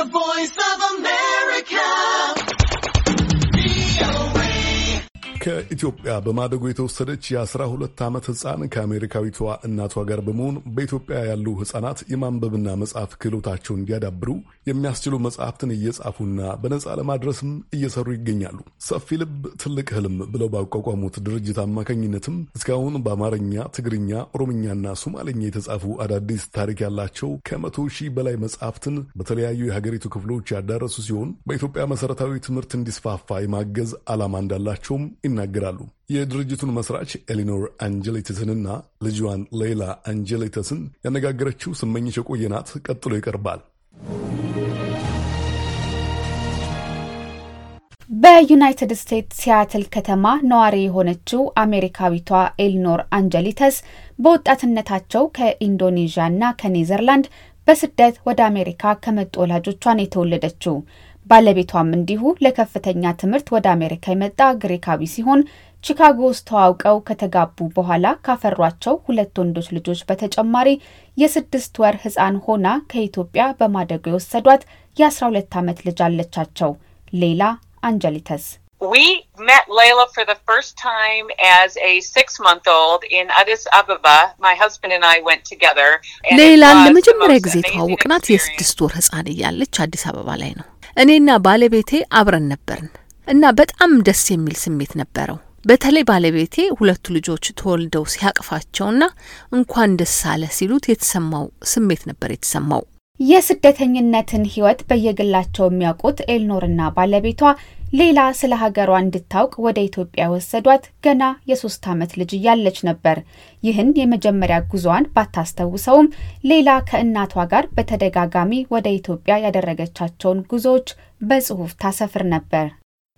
The Voice ከኢትዮጵያ በማደጎ የተወሰደች የአስራ ሁለት ዓመት ሕፃን ከአሜሪካዊቷ እናቷ ጋር በመሆን በኢትዮጵያ ያሉ ሕፃናት የማንበብና መጻፍ ክህሎታቸውን እንዲያዳብሩ የሚያስችሉ መጽሐፍትን እየጻፉና በነጻ ለማድረስም እየሰሩ ይገኛሉ። ሰፊ ልብ ትልቅ ህልም ብለው ባቋቋሙት ድርጅት አማካኝነትም እስካሁን በአማርኛ፣ ትግርኛ፣ ኦሮምኛና ሶማሌኛ የተጻፉ አዳዲስ ታሪክ ያላቸው ከመቶ ሺህ በላይ መጽሐፍትን በተለያዩ የሀገሪቱ ክፍሎች ያዳረሱ ሲሆን በኢትዮጵያ መሠረታዊ ትምህርት እንዲስፋፋ የማገዝ ዓላማ እንዳላቸውም ይናገራሉ። የድርጅቱን መስራች ኤሊኖር አንጀሌተስንና ልጇን ሌይላ አንጀሌተስን ያነጋገረችው ስመኝሽ የቆየናት ቀጥሎ ይቀርባል። በዩናይትድ ስቴትስ ሲያትል ከተማ ነዋሪ የሆነችው አሜሪካዊቷ ኤሊኖር አንጀሊተስ በወጣትነታቸው ከኢንዶኔዥያና ከኔዘርላንድ በስደት ወደ አሜሪካ ከመጡ ወላጆቿን የተወለደችው ባለቤቷም እንዲሁ ለከፍተኛ ትምህርት ወደ አሜሪካ የመጣ ግሪካዊ ሲሆን ቺካጎ ውስጥ ተዋውቀው ከተጋቡ በኋላ ካፈሯቸው ሁለት ወንዶች ልጆች በተጨማሪ የስድስት ወር ሕፃን ሆና ከኢትዮጵያ በማደጎ የወሰዷት የ12 ዓመት ልጅ አለቻቸው። ሌላ አንጀሊተስ We met Layla for the first time as a six month old in Addis Ababa. My husband and I went together. and it ሌላን ለመጀመሪያ ጊዜ የተዋወቅናት. የስድስት ወር ህጻን እያለች አዲስ አበባ ላይ ነው። እኔና ባለቤቴ አብረን ነበርን እና በጣም ደስ የሚል ስሜት ነበረው። በተለይ ባለቤቴ ሁለቱ ልጆች ተወልደው ሲያቅፋቸውና እንኳን ደስ አለ ሲሉት የተሰማው ስሜት ነበር የተሰማው። የስደተኝነትን ህይወት በየግላቸው የሚያውቁት ኤልኖርና ባለቤቷ ሌላ ስለ ሀገሯ እንድታውቅ ወደ ኢትዮጵያ የወሰዷት ገና የሶስት ዓመት ልጅ እያለች ነበር። ይህን የመጀመሪያ ጉዞዋን ባታስተውሰውም ሌላ ከእናቷ ጋር በተደጋጋሚ ወደ ኢትዮጵያ ያደረገቻቸውን ጉዞዎች በጽሁፍ ታሰፍር ነበር።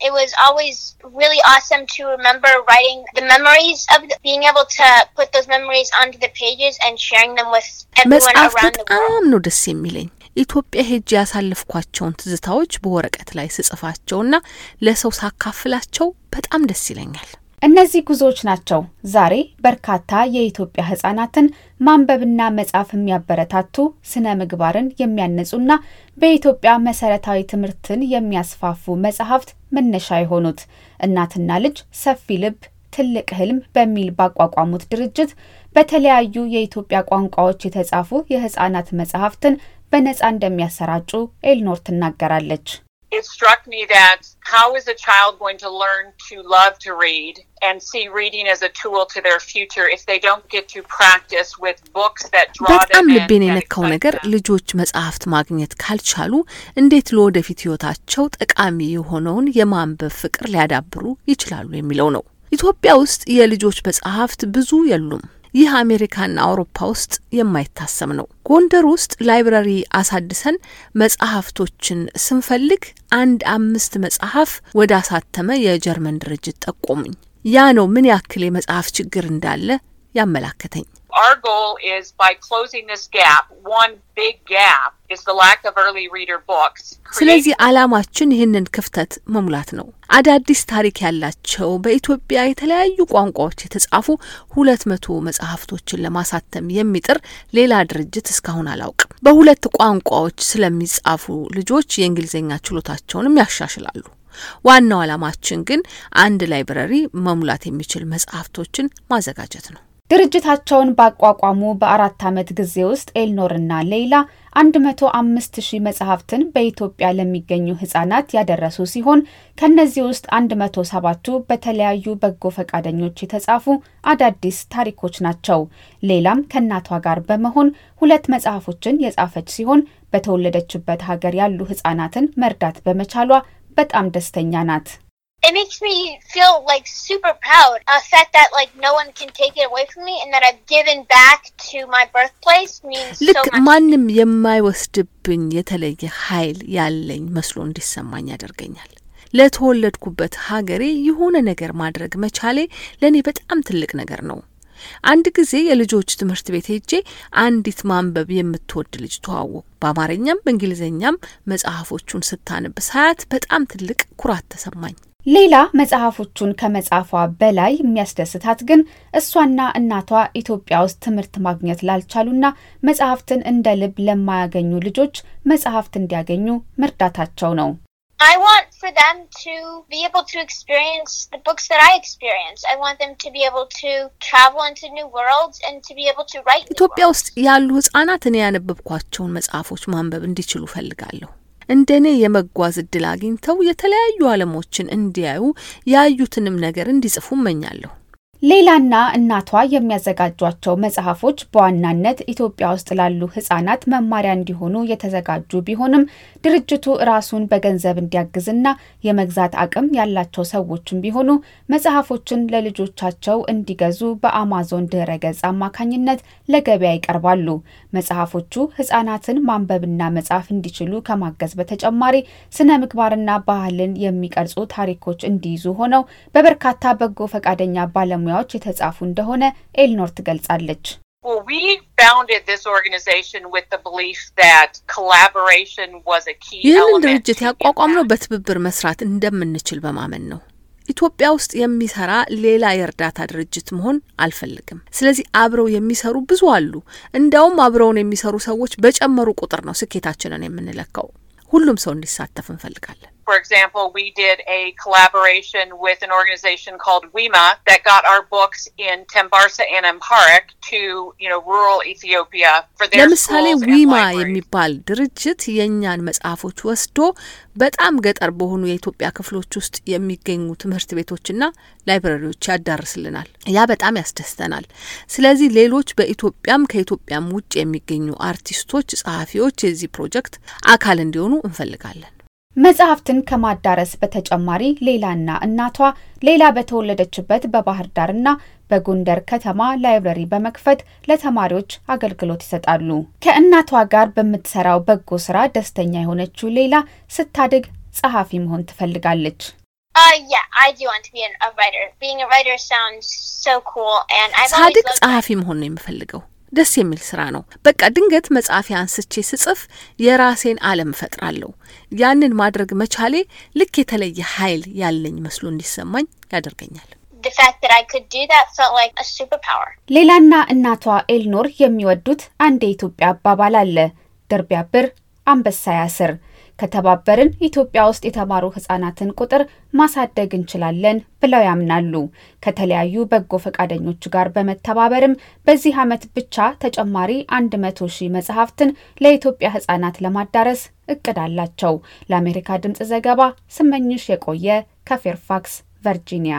It was always really awesome to remember writing the memories of the, being able to put those memories onto the pages and sharing them with everyone መጽሐፍ around the world. በጣም ነው ደስ የሚለኝ። ኢትዮጵያ ሄጄ ያሳለፍኳቸውን ትዝታዎች በወረቀት ላይ ስጽፋቸውና ለሰው ሳካፍላቸው በጣም ደስ ይለኛል። እነዚህ ጉዞዎች ናቸው ዛሬ በርካታ የኢትዮጵያ ህጻናትን ማንበብና መጻፍ የሚያበረታቱ ስነ ምግባርን የሚያነጹና በኢትዮጵያ መሰረታዊ ትምህርትን የሚያስፋፉ መጽሐፍት መነሻ የሆኑት እናትና ልጅ ሰፊ ልብ ትልቅ ህልም በሚል ባቋቋሙት ድርጅት በተለያዩ የኢትዮጵያ ቋንቋዎች የተጻፉ የህጻናት መጽሐፍትን በነጻ እንደሚያሰራጩ ኤልኖር ትናገራለች። It struck me that how is a child going to learn to love to read and see reading as a tool to their future if they don't get to practice with books that draw them in ልቤን የነካው ነገር? ልጆች መጻሕፍት ማግኘት ካልቻሉ እንዴት ለወደፊት ህይወታቸው ጠቃሚ የሆነውን የማንበብ ፍቅር ሊያዳብሩ ይችላሉ የሚለው ነው። ኢትዮጵያ ውስጥ የልጆች መጻሕፍት ብዙ የሉም። ይህ አሜሪካና አውሮፓ ውስጥ የማይታሰብ ነው። ጎንደር ውስጥ library አሳድሰን መጽሐፍቶችን ስንፈልግ አንድ አምስት መጽሐፍ ወደ አሳተመ የጀርመን ድርጅት ጠቆሙኝ። ያ ነው ምን ያክል የመጽሐፍ ችግር እንዳለ ያመላከተኝ። Our goal is by closing this gap, one big gap is the lack of early reader books. ስለዚህ ዓላማችን ይህንን ክፍተት መሙላት ነው። አዳዲስ ታሪክ ያላቸው በኢትዮጵያ የተለያዩ ቋንቋዎች የተጻፉ ሁለት መቶ መጽሐፍቶችን ለማሳተም የሚጥር ሌላ ድርጅት እስካሁን አላውቅም። በሁለት ቋንቋዎች ስለሚጻፉ ልጆች የእንግሊዝኛ ችሎታቸውንም ያሻሽላሉ። ዋናው ዓላማችን ግን አንድ ላይብረሪ መሙላት የሚችል መጽሐፍቶችን ማዘጋጀት ነው። ድርጅታቸውን ባቋቋሙ በአራት ዓመት ጊዜ ውስጥ ኤልኖርና ሌይላ 105 ሺህ መጽሐፍትን በኢትዮጵያ ለሚገኙ ህጻናት ያደረሱ ሲሆን ከነዚህ ውስጥ 107ቱ በተለያዩ በጎ ፈቃደኞች የተጻፉ አዳዲስ ታሪኮች ናቸው። ሌላም ከእናቷ ጋር በመሆን ሁለት መጽሐፎችን የጻፈች ሲሆን በተወለደችበት ሀገር ያሉ ህጻናትን መርዳት በመቻሏ በጣም ደስተኛ ናት። It makes me feel like super proud. A fact that like no one can take it away from me and that I've given back to my birthplace means so much. ማንም የማይወስድብኝ የተለየ ኃይል ያለኝ መስሎ እንዲሰማኝ ያደርገኛል። ለተወለድኩበት ሀገሬ የሆነ ነገር ማድረግ መቻሌ ለእኔ በጣም ትልቅ ነገር ነው። አንድ ጊዜ የልጆች ትምህርት ቤት ሄጄ አንዲት ማንበብ የምትወድ ልጅ ተዋወቅኩ። በአማርኛም በእንግሊዝኛም መጽሐፎቹን ስታነብ ሳያት በጣም ትልቅ ኩራት ተሰማኝ። ሌላ መጽሐፎቹን ከመጻፏ በላይ የሚያስደስታት ግን እሷና እናቷ ኢትዮጵያ ውስጥ ትምህርት ማግኘት ላልቻሉና መጽሐፍትን እንደ ልብ ለማያገኙ ልጆች መጽሐፍት እንዲያገኙ መርዳታቸው ነው። I want for them to be able to experience the books that I experience. I want them to be able to travel into new worlds and to be able to write. new ኢትዮጵያ. ውስጥ ያሉ ህጻናት እኔ ያነበብኳቸውን መጽሐፎች ማንበብ እንዲችሉ ፈልጋለሁ። እንደኔ የመጓዝ እድል አግኝተው የተለያዩ ዓለሞችን እንዲያዩ ያዩትንም ነገር እንዲጽፉ እመኛለሁ። ሌላና እናቷ የሚያዘጋጇቸው መጽሐፎች በዋናነት ኢትዮጵያ ውስጥ ላሉ ህጻናት መማሪያ እንዲሆኑ የተዘጋጁ ቢሆንም ድርጅቱ ራሱን በገንዘብ እንዲያግዝና የመግዛት አቅም ያላቸው ሰዎችም ቢሆኑ መጽሐፎችን ለልጆቻቸው እንዲገዙ በአማዞን ድህረ ገጽ አማካኝነት ለገበያ ይቀርባሉ። መጽሐፎቹ ህጻናትን ማንበብና መጻፍ እንዲችሉ ከማገዝ በተጨማሪ ስነ ምግባርና ባህልን የሚቀርጹ ታሪኮች እንዲይዙ ሆነው በበርካታ በጎ ፈቃደኛ ባለሙያዎች የተጻፉ እንደሆነ ኤልኖር ትገልጻለች። Well, we founded this organization with the belief that collaboration was a key ይህንን. ድርጅት ያቋቋምነው. በትብብር መስራት እንደምንችል በማመን ነው። ኢትዮጵያ ውስጥ የሚሰራ ሌላ የእርዳታ ድርጅት መሆን አልፈልግም። ስለዚህ አብረው የሚሰሩ ብዙ አሉ። እንዲያውም አብረውን የሚሰሩ ሰዎች በጨመሩ ቁጥር ነው ስኬታችንን የምንለካው። ሁሉም ሰው እንዲሳተፍ እንፈልጋለን። For example, we did a collaboration with an organization called WEMA that got our books in Tembarsa and Amharic to, you know, rural Ethiopia for their ለምሳሌ ዊማ. የሚባል ድርጅት የእኛን መጽሐፎች ወስዶ በጣም ገጠር በሆኑ የኢትዮጵያ ክፍሎች ውስጥ የሚገኙ ትምህርት ቤቶችና ላይብረሪዎች ያዳርስልናል። ያ በጣም ያስደስተናል። ስለዚህ ሌሎች በኢትዮጵያም ከኢትዮጵያም ውጭ የሚገኙ አርቲስቶች፣ ጸሐፊዎች የዚህ ፕሮጀክት አካል እንዲሆኑ እንፈልጋለን። መጽሐፍትን ከማዳረስ በተጨማሪ ሌላና እናቷ ሌላ በተወለደችበት በባህር ዳርና በጎንደር ከተማ ላይብረሪ በመክፈት ለተማሪዎች አገልግሎት ይሰጣሉ። ከእናቷ ጋር በምትሰራው በጎ ስራ ደስተኛ የሆነችው ሌላ ስታድግ ጸሐፊ መሆን ትፈልጋለች። Uh, yeah, I do want to be an, a writer. Being a writer sounds so cool, and I've always ሳድግ ጸሐፊ መሆን ነው የምፈልገው። ደስ የሚል ስራ ነው። በቃ ድንገት መጽሐፊያ አንስቼ ስጽፍ የራሴን ዓለም እፈጥራለሁ። ያንን ማድረግ መቻሌ ልክ የተለየ ኃይል ያለኝ መስሎ እንዲሰማኝ ያደርገኛል። the fact that I could do that felt like a superpower. ሌላና እናቷ ኤልኖር የሚወዱት አንድ የኢትዮጵያ አባባል አለ። ድር ቢያብር አንበሳ ያስር። ከተባበርን ኢትዮጵያ ውስጥ የተማሩ ህጻናትን ቁጥር ማሳደግ እንችላለን ብለው ያምናሉ። ከተለያዩ በጎ ፈቃደኞች ጋር በመተባበርም በዚህ ዓመት ብቻ ተጨማሪ አንድ መቶ ሺህ መጽሐፍትን ለኢትዮጵያ ህጻናት ለማዳረስ እቅድ አላቸው። ለአሜሪካ ድምጽ ዘገባ ስመኝሽ የቆየ ከፌርፋክስ ቨርጂኒያ